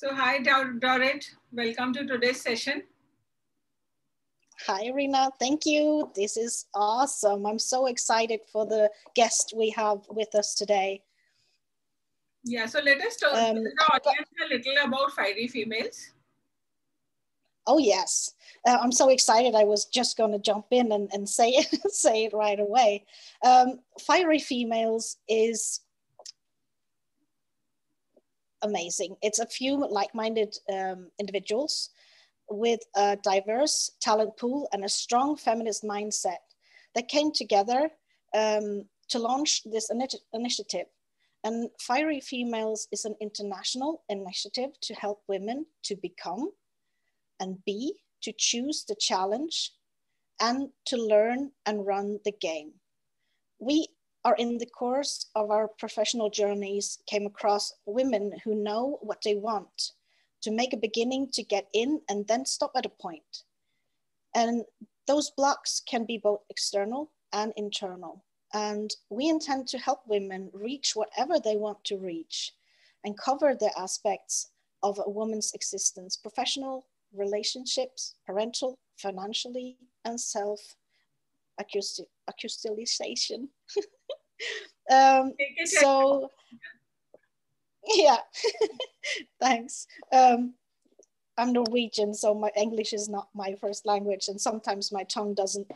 So hi, Dorit, Welcome to today's session. Hi, Rina. Thank you. This is awesome. I'm so excited for the guest we have with us today. Yeah, so let us talk um, the audience a little about fiery females. Oh yes, uh, I'm so excited. I was just going to jump in and, and say it say it right away. Um, fiery females is amazing. It's a few like-minded um, individuals with a diverse talent pool and a strong feminist mindset that came together um, to launch this initiative. And Fiery Females is an international initiative to help women to become and be, to choose the challenge and to learn and run the game. We are in the course of our professional journeys came across women who know what they want to make a beginning to get in and then stop at a point. And those blocks can be both external and internal. And we intend to help women reach whatever they want to reach and cover the aspects of a woman's existence, professional, relationships, parental, financially, and self actualization. um, so, yeah, thanks. Um, I'm Norwegian, so my English is not my first language, and sometimes my tongue doesn't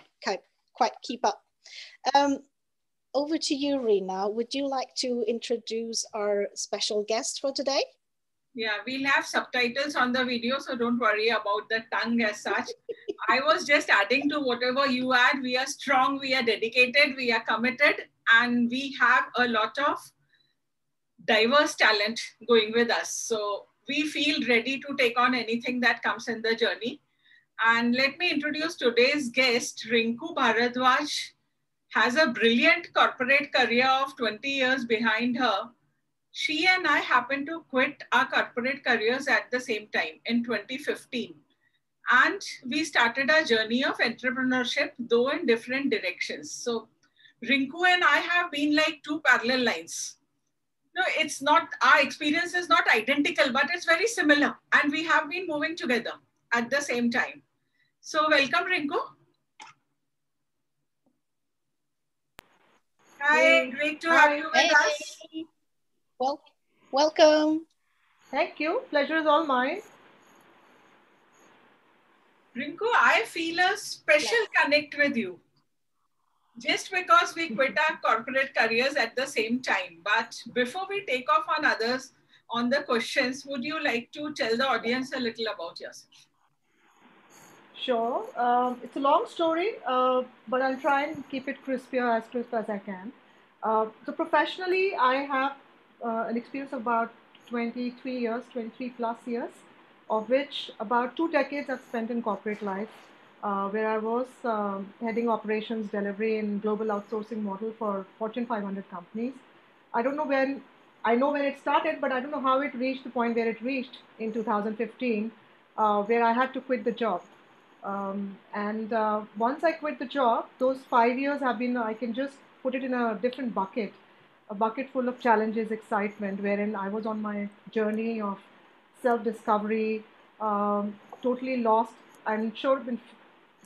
quite keep up. Um, over to you, Rina. Would you like to introduce our special guest for today? Yeah, we'll have subtitles on the video, so don't worry about the tongue as such. I was just adding to whatever you add. We are strong, we are dedicated, we are committed, and we have a lot of diverse talent going with us. So we feel ready to take on anything that comes in the journey. And let me introduce today's guest, Rinku Bhardwaj has a brilliant corporate career of 20 years behind her. She and I happened to quit our corporate careers at the same time in 2015. And we started our journey of entrepreneurship, though in different directions. So Rinku and I have been like two parallel lines. No, it's not, our experience is not identical, but it's very similar. And we have been moving together at the same time. So welcome, Rinku. Hi, great to Hi. have you with hey. us. Well, welcome. Thank you. Pleasure is all mine. Rinku, I feel a special yes. connect with you. Just because we quit our corporate careers at the same time. But before we take off on others, on the questions, would you like to tell the audience a little about yourself? Sure. Um, it's a long story, uh, but I'll try and keep it crispier, as crisp as I can. Uh, so professionally, I have uh, an experience of about 23 years, 23 plus years, of which about two decades I've spent in corporate life, uh, where I was um, heading operations delivery in global outsourcing model for Fortune 500 companies. I don't know when, I know when it started, but I don't know how it reached the point where it reached in 2015, uh, where I had to quit the job. Um, and uh, once I quit the job, those five years have been, I can just put it in a different bucket, a bucket full of challenges, excitement, wherein I was on my journey of self discovery, um, totally lost. I'm sure in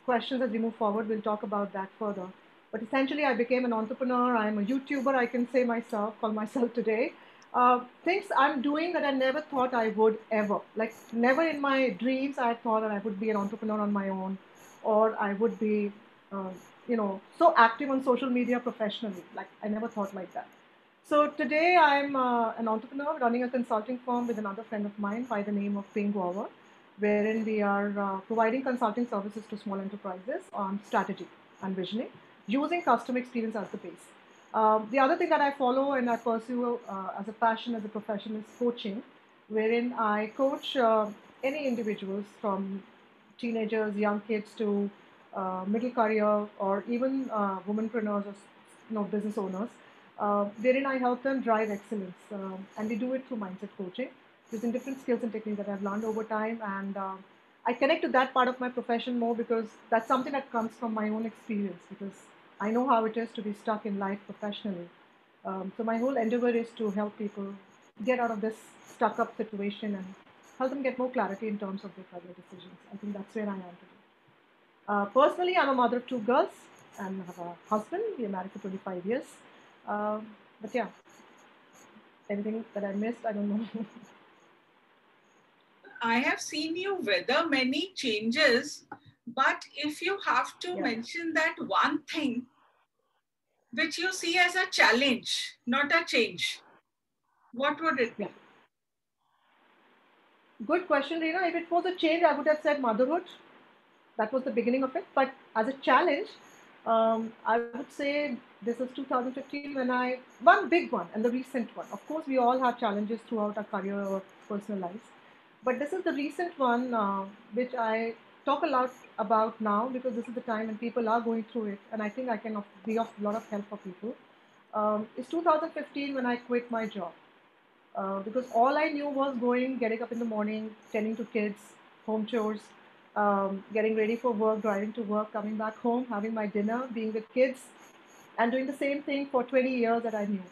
questions as we move forward, we'll talk about that further. But essentially, I became an entrepreneur. I'm a YouTuber, I can say myself, call myself today. Uh, things I'm doing that I never thought I would ever. Like, never in my dreams I thought that I would be an entrepreneur on my own or I would be, uh, you know, so active on social media professionally. Like, I never thought like that. So today I'm uh, an entrepreneur running a consulting firm with another friend of mine by the name of Ping Wawa, wherein we are uh, providing consulting services to small enterprises on strategy and visioning using customer experience as the base. Um, the other thing that I follow and I pursue uh, as a passion, as a profession, is coaching, wherein I coach uh, any individuals from teenagers, young kids to uh, middle career, or even uh, womenpreneurs or you know, business owners, uh, wherein I help them drive excellence. Um, and we do it through mindset coaching, using different skills and techniques that I've learned over time. And uh, I connect to that part of my profession more because that's something that comes from my own experience. Because I know how it is to be stuck in life professionally. Um, so my whole endeavor is to help people get out of this stuck up situation and help them get more clarity in terms of their career decisions. I think that's where I am today. Uh, personally, I'm a mother of two girls and have a husband. We're married for 25 years. Uh, but yeah, anything that I missed, I don't know. I have seen you weather many changes, but if you have to Yeah. mention that one thing which you see as a challenge, not a change, what would it be? Yeah. Good question, Reena. If it was a change, I would have said motherhood. That was the beginning of it. But as a challenge, um, I would say this is 2015 when I, one big one and the recent one. Of course, we all have challenges throughout our career or personal lives. But this is the recent one uh, which I talk a lot about now because this is the time when people are going through it. And I think I can be of a lot of help for people. Um, it's 2015 when I quit my job uh, because all I knew was going, getting up in the morning, tending to kids, home chores, um, getting ready for work, driving to work, coming back home, having my dinner, being with kids, and doing the same thing for 20 years that I knew.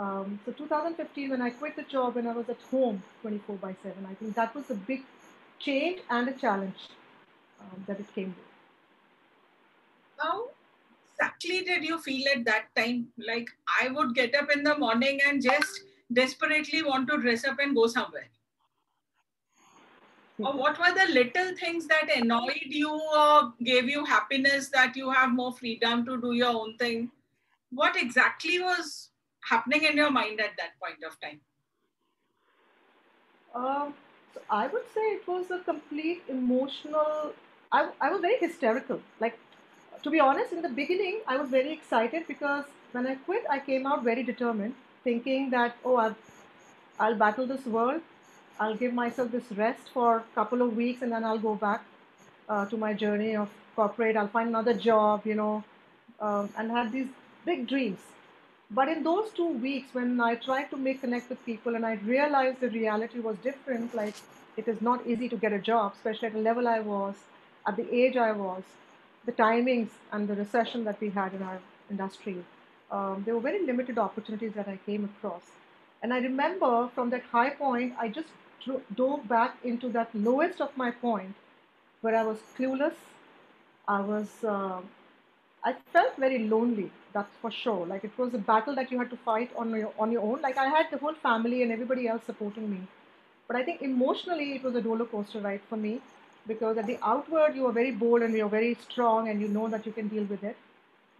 Um, so 2015, when I quit the job and I was at home 24 by 7, I think that was a big change and a challenge um, that it came with. How exactly did you feel at that time? Like I would get up in the morning and just desperately want to dress up and go somewhere. Or what were the little things that annoyed you or gave you happiness that you have more freedom to do your own thing? What exactly was happening in your mind at that point of time? So I would say it was a complete emotional. I, I was very hysterical. Like, to be honest, in the beginning, I was very excited because when I quit, I came out very determined, thinking that, oh, I'll, I'll battle this world. I'll give myself this rest for a couple of weeks and then I'll go back uh, to my journey of corporate. I'll find another job, you know, um, and had these big dreams. But in those two weeks, when I tried to make connect with people and I realized the reality was different, like it is not easy to get a job, especially at the level I was, at the age I was, the timings and the recession that we had in our industry, um, there were very limited opportunities that I came across. And I remember from that high point, I just dove back into that lowest of my point where I was clueless. I was, uh, I felt very lonely, that's for sure. Like it was a battle that you had to fight on your, on your own. Like I had the whole family and everybody else supporting me. But I think emotionally it was a roller coaster ride for me because at the outward you are very bold and you're very strong and you know that you can deal with it.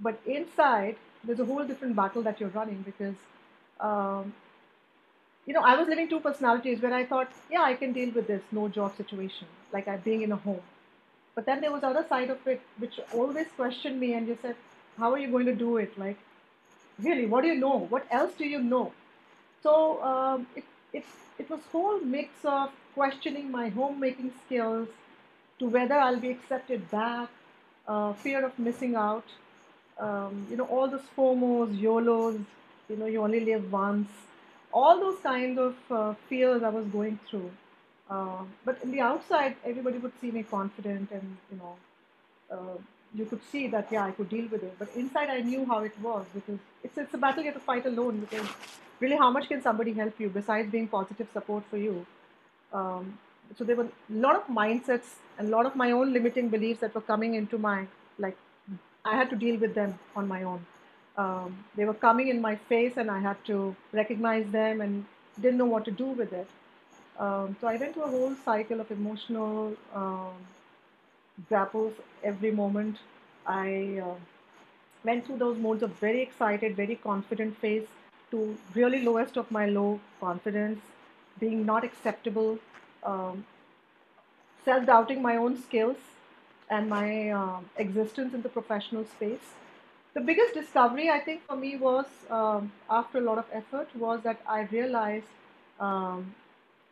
But inside there's a whole different battle that you're running because um, you know, I was living two personalities where I thought, yeah, I can deal with this no job situation, like I being in a home. But then there was other side of it which always questioned me and just said, how are you going to do it? Like, really, what do you know? What else do you know? So um, it, it, it was whole mix of questioning my homemaking skills to whether I'll be accepted back, uh, fear of missing out, um, you know, all those FOMOs, YOLOs, you know, you only live once, all those kind of uh, fears I was going through. Uh, but in the outside, everybody would see me confident and, you know, uh, you could see that, yeah, I could deal with it. But inside, I knew how it was because it's, it's a battle you have to fight alone because really, how much can somebody help you besides being positive support for you? Um, so there were a lot of mindsets and a lot of my own limiting beliefs that were coming into my, like, I had to deal with them on my own. Um, they were coming in my face and I had to recognize them and didn't know what to do with it. Um, so I went through a whole cycle of emotional um, grapples every moment. I uh, went through those modes of very excited, very confident phase to really lowest of my low confidence, being not acceptable, um, self-doubting my own skills and my um existence in the professional space. The biggest discovery I think for me was um, after a lot of effort was that I realized um,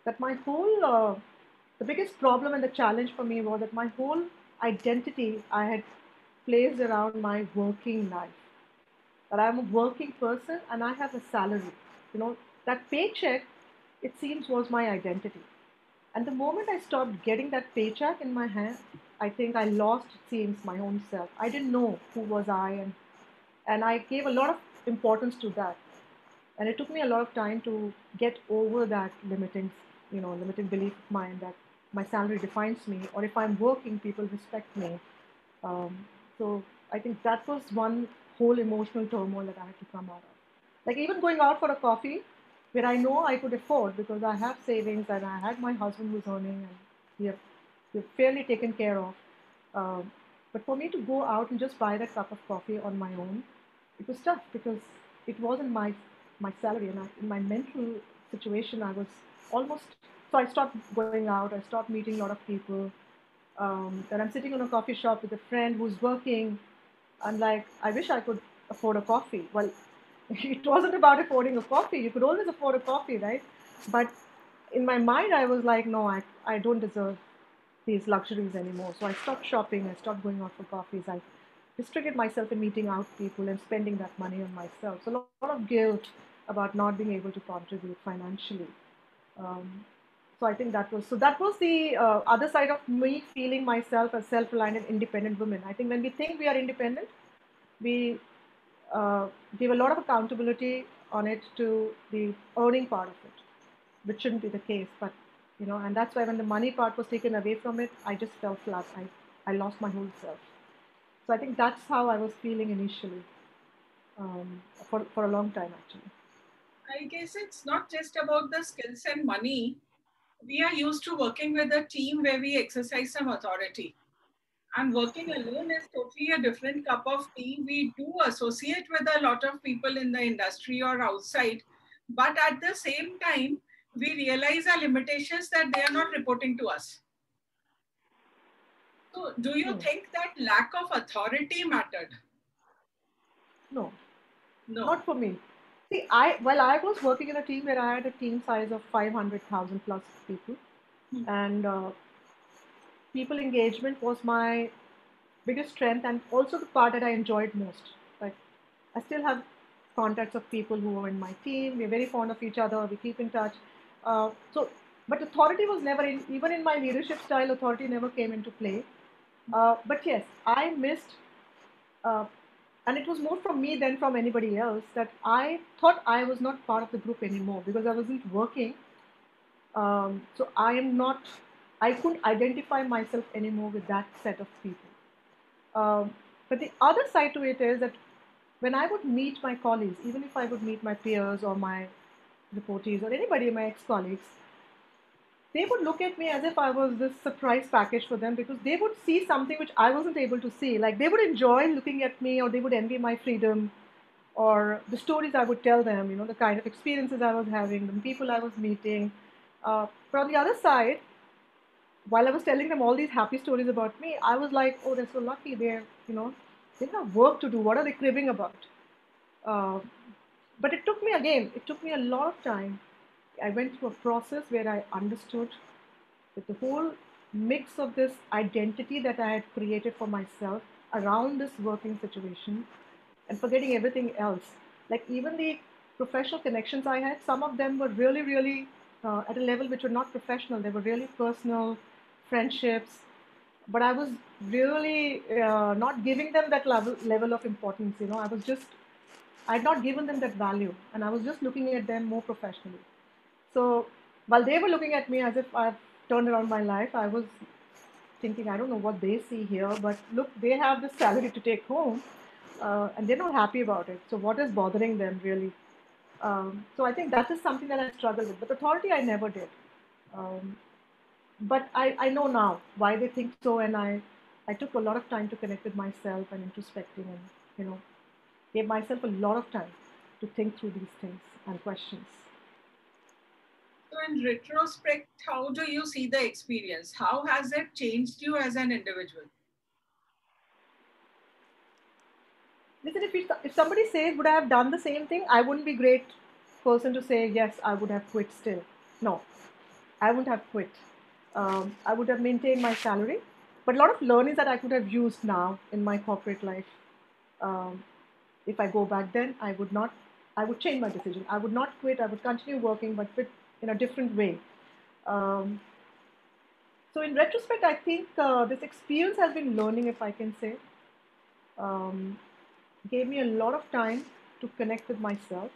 that my whole uh, the biggest problem and the challenge for me was that my whole identity I had placed around my working life. That I'm a working person and I have a salary. You know, that paycheck, it seems, was my identity. And the moment I stopped getting that paycheck in my hand, I think I lost, it seems, my own self. I didn't know who was I, and and I gave a lot of importance to that. And it took me a lot of time to get over that limiting you know, limiting belief of mine that my salary defines me, or if I'm working, people respect me. Um, so I think that was one whole emotional turmoil that I had to come out of. Like even going out for a coffee, where I know I could afford because I have savings and I had my husband who's earning and we have we're fairly taken care of. Um, but for me to go out and just buy that cup of coffee on my own, it was tough because it wasn't my my salary and I, in my mental situation I was almost so I stopped going out. I stopped meeting a lot of people. Um, then I'm sitting in a coffee shop with a friend who's working. I'm like, I wish I could afford a coffee. Well, it wasn't about affording a coffee. You could always afford a coffee, right? But in my mind, I was like, no, I, I don't deserve these luxuries anymore. So I stopped shopping. I stopped going out for coffees. I restricted myself in meeting out people and spending that money on myself. So a lot of guilt about not being able to contribute financially. Um, so I think that was so that was the uh, other side of me feeling myself as self-reliant and independent woman. I think when we think we are independent, we uh, give a lot of accountability on it to the earning part of it, which shouldn't be the case. But you know, and that's why when the money part was taken away from it, I just fell flat. I, I lost my whole self. So I think that's how I was feeling initially um, for, for a long time, actually. I guess it's not just about the skills and money. We are used to working with a team where we exercise some authority. And working alone is totally a different cup of tea. We do associate with a lot of people in the industry or outside, but at the same time, we realize our limitations that they are not reporting to us. So, do you hmm. think that lack of authority mattered? No, no, not for me. See, I while I was working in a team where I had a team size of five hundred thousand plus people, hmm. and uh, people engagement was my biggest strength and also the part that I enjoyed most. Like, I still have contacts of people who are in my team. We're very fond of each other. We keep in touch. Uh, so, but authority was never in, even in my leadership style, authority never came into play. Uh, but yes, I missed, uh, and it was more from me than from anybody else that I thought I was not part of the group anymore because I wasn't working. Um, so I am not, I couldn't identify myself anymore with that set of people. Um, but the other side to it is that when I would meet my colleagues, even if I would meet my peers or my reportees or anybody, my ex-colleagues, they would look at me as if I was this surprise package for them because they would see something which I wasn't able to see. Like they would enjoy looking at me or they would envy my freedom or the stories I would tell them, you know, the kind of experiences I was having, the people I was meeting. Uh, but on the other side, while I was telling them all these happy stories about me, I was like, oh, they're so lucky. They're, you know, they have work to do. What are they cribbing about? Uh, but it took me again, it took me a lot of time. I went through a process where I understood that the whole mix of this identity that I had created for myself around this working situation and forgetting everything else. Like even the professional connections I had, some of them were really, really uh, at a level which were not professional. They were really personal friendships. But I was really uh, not giving them that level, level of importance. You know, I was just I had not given them that value, and I was just looking at them more professionally. So while they were looking at me as if I've turned around my life, I was thinking, I don't know what they see here, but look, they have the salary to take home, uh, and they're not happy about it. So what is bothering them really? Um, so I think that is something that I struggle with. But authority, I never did. Um, but I, I know now why they think so, and I, I took a lot of time to connect with myself and introspecting and you know gave myself a lot of time to think through these things and questions. In retrospect, how do you see the experience? How has it changed you as an individual? Listen, if, if somebody says, Would I have done the same thing? I wouldn't be a great person to say, Yes, I would have quit still. No, I wouldn't have quit. Um, I would have maintained my salary, but a lot of learnings that I could have used now in my corporate life. Um, if I go back then, I would not, I would change my decision. I would not quit. I would continue working, but fit in a different way. Um, so in retrospect, I think uh, this experience has been learning, if I can say, um, gave me a lot of time to connect with myself.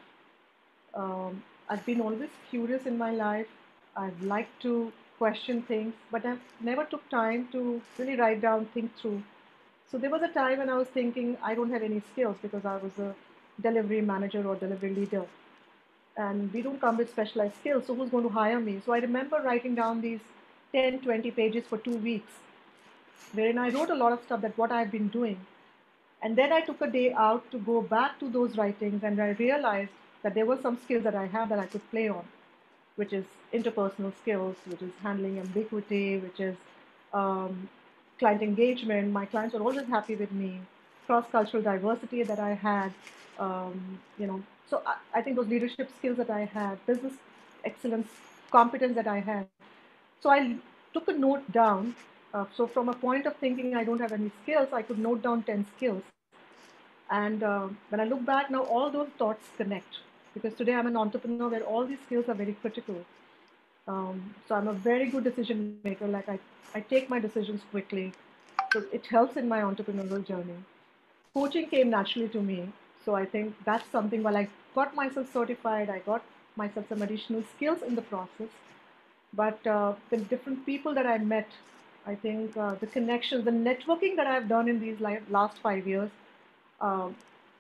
Um, I've been always curious in my life. I've liked to question things, but I've never took time to really write down, think through. So there was a time when I was thinking I don't have any skills because I was a delivery manager or delivery leader. And we don't come with specialized skills, so who's going to hire me? So I remember writing down these 10, 20 pages for two weeks, wherein I wrote a lot of stuff that what I've been doing. And then I took a day out to go back to those writings and I realized that there were some skills that I have that I could play on, which is interpersonal skills, which is handling ambiguity, which is um, client engagement. My clients were always happy with me. Cross-cultural diversity that I had, um, you know. So I, I think those leadership skills that I had, business excellence, competence that I had. So I took a note down. Uh, so from a point of thinking I don't have any skills, I could note down 10 skills. And uh, when I look back now, all those thoughts connect because today I'm an entrepreneur where all these skills are very critical. Um, so I'm a very good decision maker. Like I, I take my decisions quickly. So it helps in my entrepreneurial journey. Coaching came naturally to me. So I think that's something while I got myself certified, I got myself some additional skills in the process. But uh, the different people that I met, I think uh, the connections, the networking that I've done in these last five years, uh,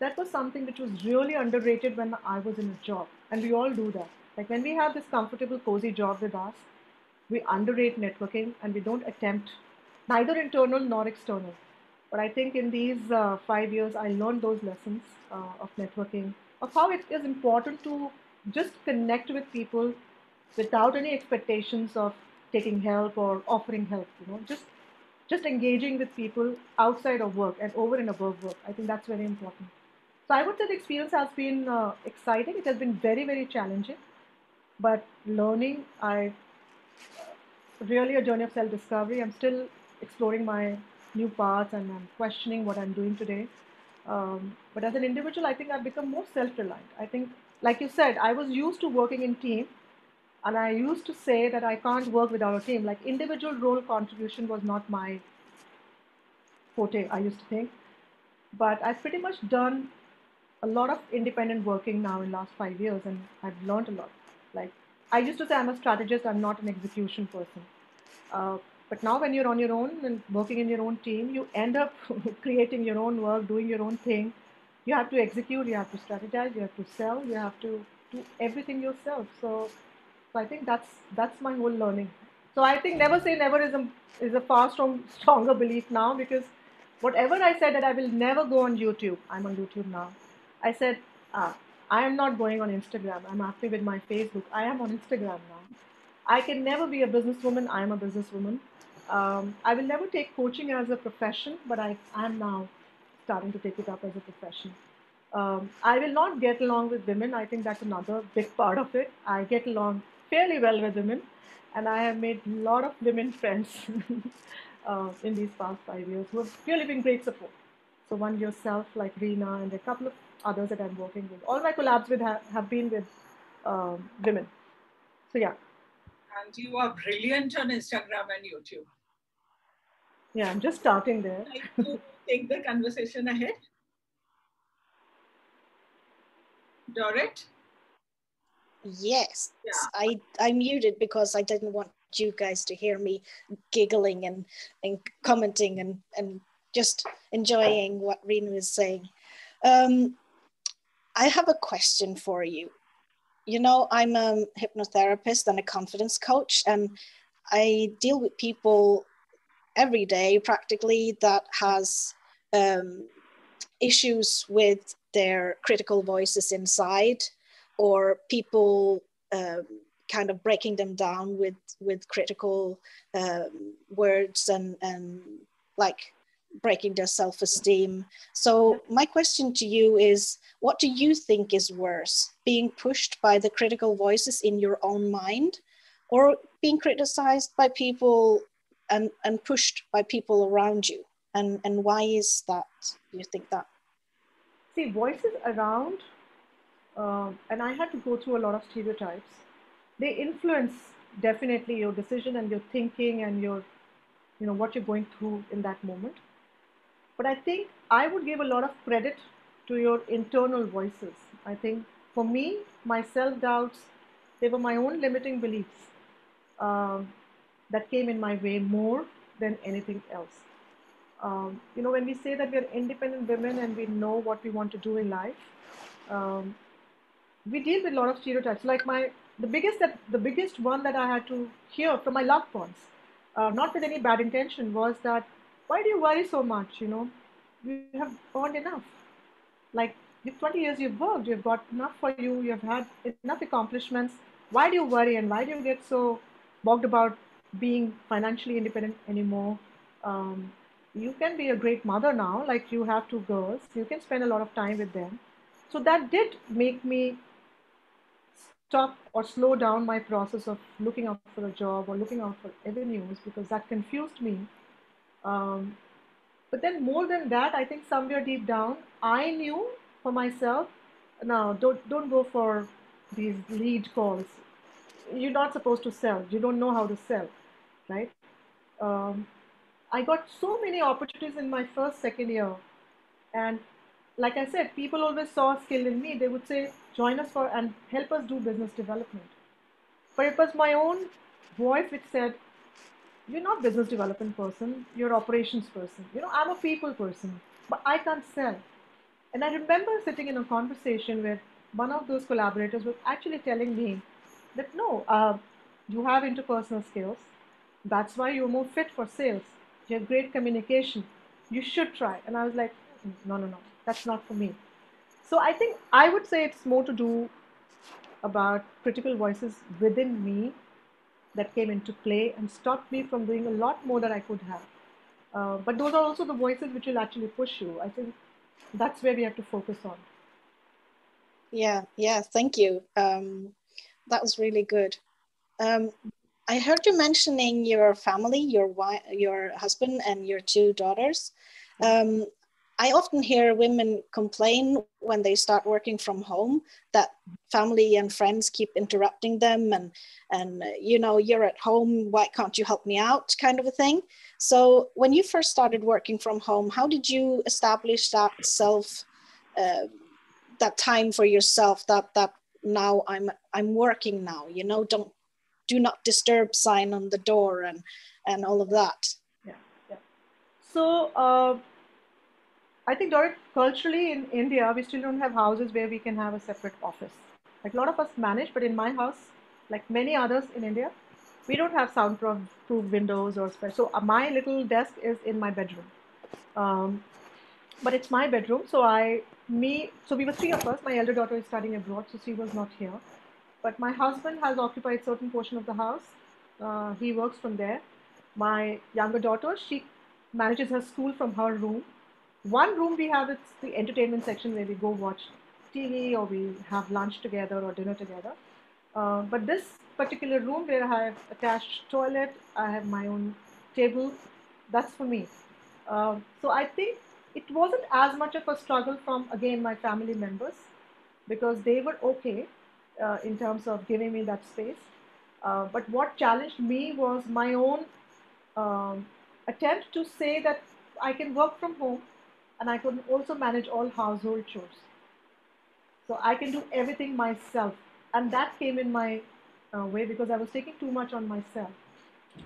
that was something which was really underrated when I was in a job. And we all do that. Like when we have this comfortable, cozy job with us, we underrate networking and we don't attempt neither internal nor external. But I think in these uh, five years, I learned those lessons uh, of networking, of how it is important to just connect with people without any expectations of taking help or offering help. You know, just just engaging with people outside of work and over and above work. I think that's very important. So I would say the experience has been uh, exciting. It has been very very challenging but learning i really a journey of self-discovery i'm still exploring my new paths and i'm questioning what i'm doing today um, but as an individual i think i've become more self-reliant. I think like you said i was used to working in team and i used to say that i can't work without a team. Like individual role contribution was not my forte i used to think. But i've pretty much done a lot of independent working now in last five years and i've learned a lot. Like I used to say I'm a strategist, I'm not an execution person. Uh, but now when you're on your own and working in your own team, you end up creating your own work, doing your own thing. You have to execute, you have to strategize, you have to sell, you have to do everything yourself. So, so I think that's that's my whole learning. So I think never say never is a is a far strong stronger belief now because whatever I said that I will never go on YouTube, I'm on YouTube now. I said, ah, I am not going on Instagram. I'm active with my Facebook. I am on Instagram now. I can never be a businesswoman. I am a businesswoman. Um, I will never take coaching as a profession, but I am now starting to take it up as a profession. Um, I will not get along with women. I think that's another big part of it. I get along fairly well with women, and I have made a lot of women friends uh, in these past five years who have really been great support. So one yourself, like Rena, and a couple of others that I'm working with. All my collabs with have, have been with um, women. So yeah. And you are brilliant on Instagram and YouTube. Yeah, I'm just starting there. like to take the conversation ahead. Dorrit? Yes, yeah. I, I muted because I didn't want you guys to hear me giggling and, and commenting and, and just enjoying what Rena was saying. Um, I have a question for you. You know, I'm a hypnotherapist and a confidence coach, and I deal with people every day practically that has um, issues with their critical voices inside or people um, kind of breaking them down with with critical um, words and and like breaking their self-esteem. So my question to you is, what do you think is worse, being pushed by the critical voices in your own mind or being criticized by people and, and pushed by people around you? And, and why is that, do you think that? See, voices around, uh, and I had to go through a lot of stereotypes. They influence definitely your decision and your thinking and your, you know, what you're going through in that moment. But I think I would give a lot of credit to your internal voices. I think for me, my self doubts, they were my own limiting beliefs. um, that came in my way more than anything else. Um, you know, when we say that we are independent women and we know what we want to do in life, um, we deal with a lot of stereotypes. Like my, the biggest that the biggest one that I had to hear from my loved ones, uh, not with any bad intention, was that why do you worry so much? You know, you have earned enough. Like 20 years you've worked, you've got enough for you, you've had enough accomplishments. Why do you worry and why do you get so bogged about being financially independent anymore? Um, you can be a great mother now, like you have two girls, you can spend a lot of time with them. So that did make me stop or slow down my process of looking out for a job or looking out for avenues because that confused me. Um, but then more than that, I think somewhere deep down, I knew for myself, no, don't don't go for these lead calls. You're not supposed to sell. You don't know how to sell, right? Um, I got so many opportunities in my first, second year. And like I said, people always saw skill in me. They would say, join us for and help us do business development. But it was my own voice which said, you're not business development person, you're operations person. You know, I'm a people person, but I can't sell. And I remember sitting in a conversation where one of those collaborators was actually telling me that no, uh, you have interpersonal skills. That's why you're more fit for sales you have great communication. You should try. And I was like, no, no, no, that's not for me. So I think I would say it's more to do about critical voices within me that came into play and stopped me from doing a lot more that I could have. Uh, but those are also the voices which will actually push you. I think that's where we have to focus on. Yeah, yeah, thank you. Um, that was really good. Um, I heard you mentioning your family, your wife, your husband, and your two daughters. Um, I often hear women complain when they start working from home that family and friends keep interrupting them and and you know you're at home why can't you help me out? kind of a thing. So when you first started working from home, how did you establish that self uh, that time for yourself that that now I'm I'm working now you know don't do not disturb sign on the door and and all of that? Yeah yeah. So uh, i think Dorrit, culturally in india we still don't have houses where we can have a separate office like a lot of us manage but in my house like many others in india we don't have soundproof windows or so uh, my little desk is in my bedroom um, but it's my bedroom so i me so we were three of us my elder daughter is studying abroad so she was not here but my husband has occupied certain portion of the house. Uh, he works from there. My younger daughter, she manages her school from her room. One room we have, it's the entertainment section where we go watch TV or we have lunch together or dinner together. Uh, but this particular room where I have attached toilet, I have my own table, that's for me. Uh, so I think it wasn't as much of a struggle from, again, my family members because they were okay uh, in terms of giving me that space. Uh, but what challenged me was my own um, attempt to say that I can work from home and I can also manage all household chores. So I can do everything myself. And that came in my uh, way because I was taking too much on myself.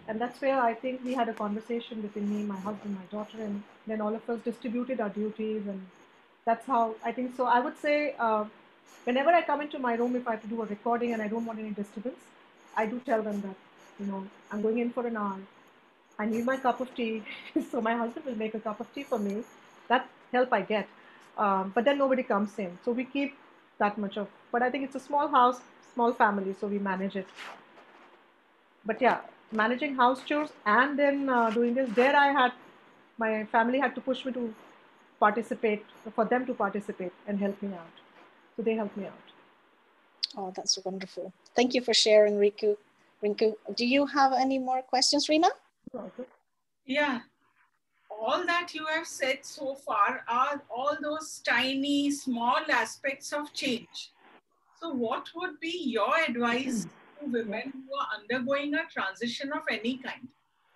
And that's where I think we had a conversation between me, my husband, my daughter, and then all of us distributed our duties. And that's how I think so. I would say uh, whenever I come into my room, if I have to do a recording and I don't want any disturbance, I do tell them that, you know, I'm going in for an hour. I need my cup of tea. so my husband will make a cup of tea for me. That help I get. Um, but then nobody comes in. So we keep that much of, but I think it's a small house, small family, so we manage it. But yeah, managing house chores and then uh, doing this, there I had, my family had to push me to participate, for them to participate and help me out. So they helped me out. Oh, that's wonderful. Thank you for sharing, Riku. Rinku, do you have any more questions, Rina? Yeah. All that you have said so far are all those tiny, small aspects of change. So, what would be your advice hmm. to women who are undergoing a transition of any kind?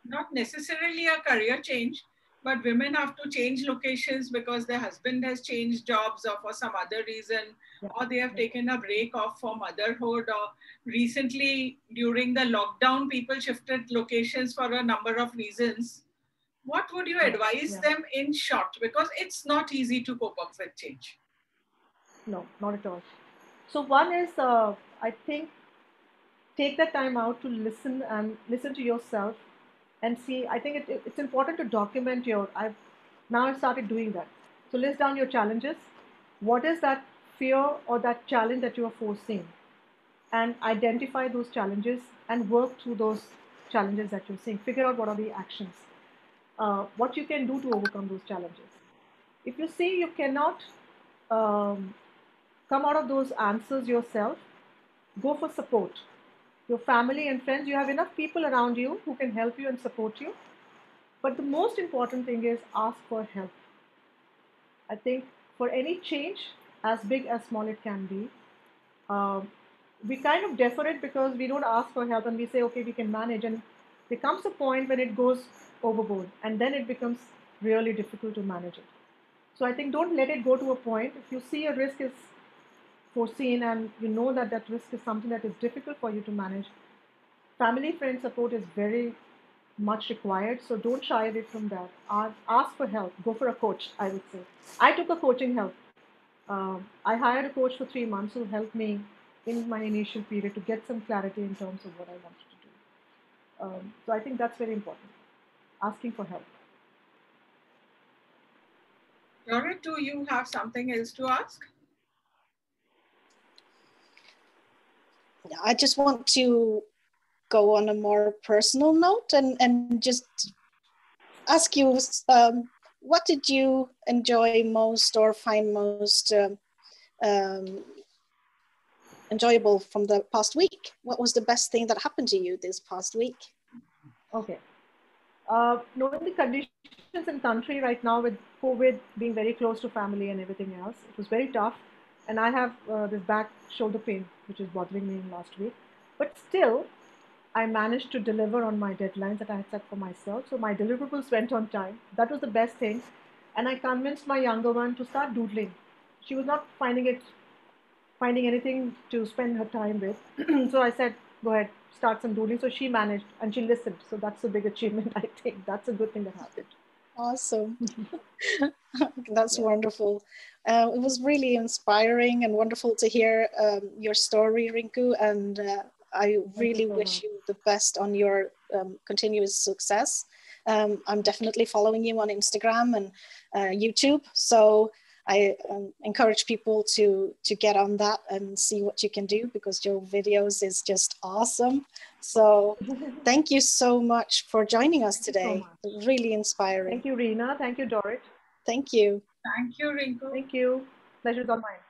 Not necessarily a career change, but women have to change locations because their husband has changed jobs or for some other reason or they have taken a break off for motherhood or recently during the lockdown people shifted locations for a number of reasons what would you advise yeah. them in short because it's not easy to cope up with change No, not at all. So one is, uh, I think, take that time out to listen and listen to yourself and see. I think it, it's important to document your. I've now I started doing that. So list down your challenges. What is that fear or that challenge that you are foreseeing, and identify those challenges and work through those challenges that you're seeing. Figure out what are the actions, uh, what you can do to overcome those challenges. If you see you cannot um, come out of those answers yourself, go for support. Your family and friends, you have enough people around you who can help you and support you. But the most important thing is ask for help. I think for any change, as big as small it can be, um, we kind of defer it because we don't ask for help and we say, okay, we can manage. And there comes a point when it goes overboard and then it becomes really difficult to manage it. So I think don't let it go to a point. If you see a risk is foreseen and you know that that risk is something that is difficult for you to manage, family friend support is very much required. So don't shy away from that. Ask, for help. Go for a coach, I would say. I took a coaching help. Um, I hired a coach for three months who helped me in my initial period to get some clarity in terms of what I wanted to do. Um, so I think that's very important. Asking for help. Dorit, do you have something else to ask I just want to go on a more personal note and, and just ask you um, what did you enjoy most or find most um, um, enjoyable from the past week? What was the best thing that happened to you this past week? Okay. Uh, knowing the conditions in country right now with COVID being very close to family and everything else, it was very tough. And I have uh, this back shoulder pain, which is bothering me in last week. But still, I managed to deliver on my deadlines that I had set for myself. So my deliverables went on time. That was the best thing. And I convinced my younger one to start doodling. She was not finding it, finding anything to spend her time with. so I said, go ahead, start some doodling. So she managed and she listened. So that's a big achievement, I think. That's a good thing that happened. Awesome. That's Yeah. wonderful. Uh, it was really inspiring and wonderful to hear um, your story, Rinku. And uh, I really so wish much. you the best on your um, continuous success. Um, I'm definitely following you on Instagram and uh, YouTube. So I um, encourage people to to get on that and see what you can do because your videos is just awesome. So thank you so much for joining us Thank you so today. really inspiring. Thank you, Reena. Thank you, Dorit. Thank you. thank you rinku Thank you. Pleasure's all mine.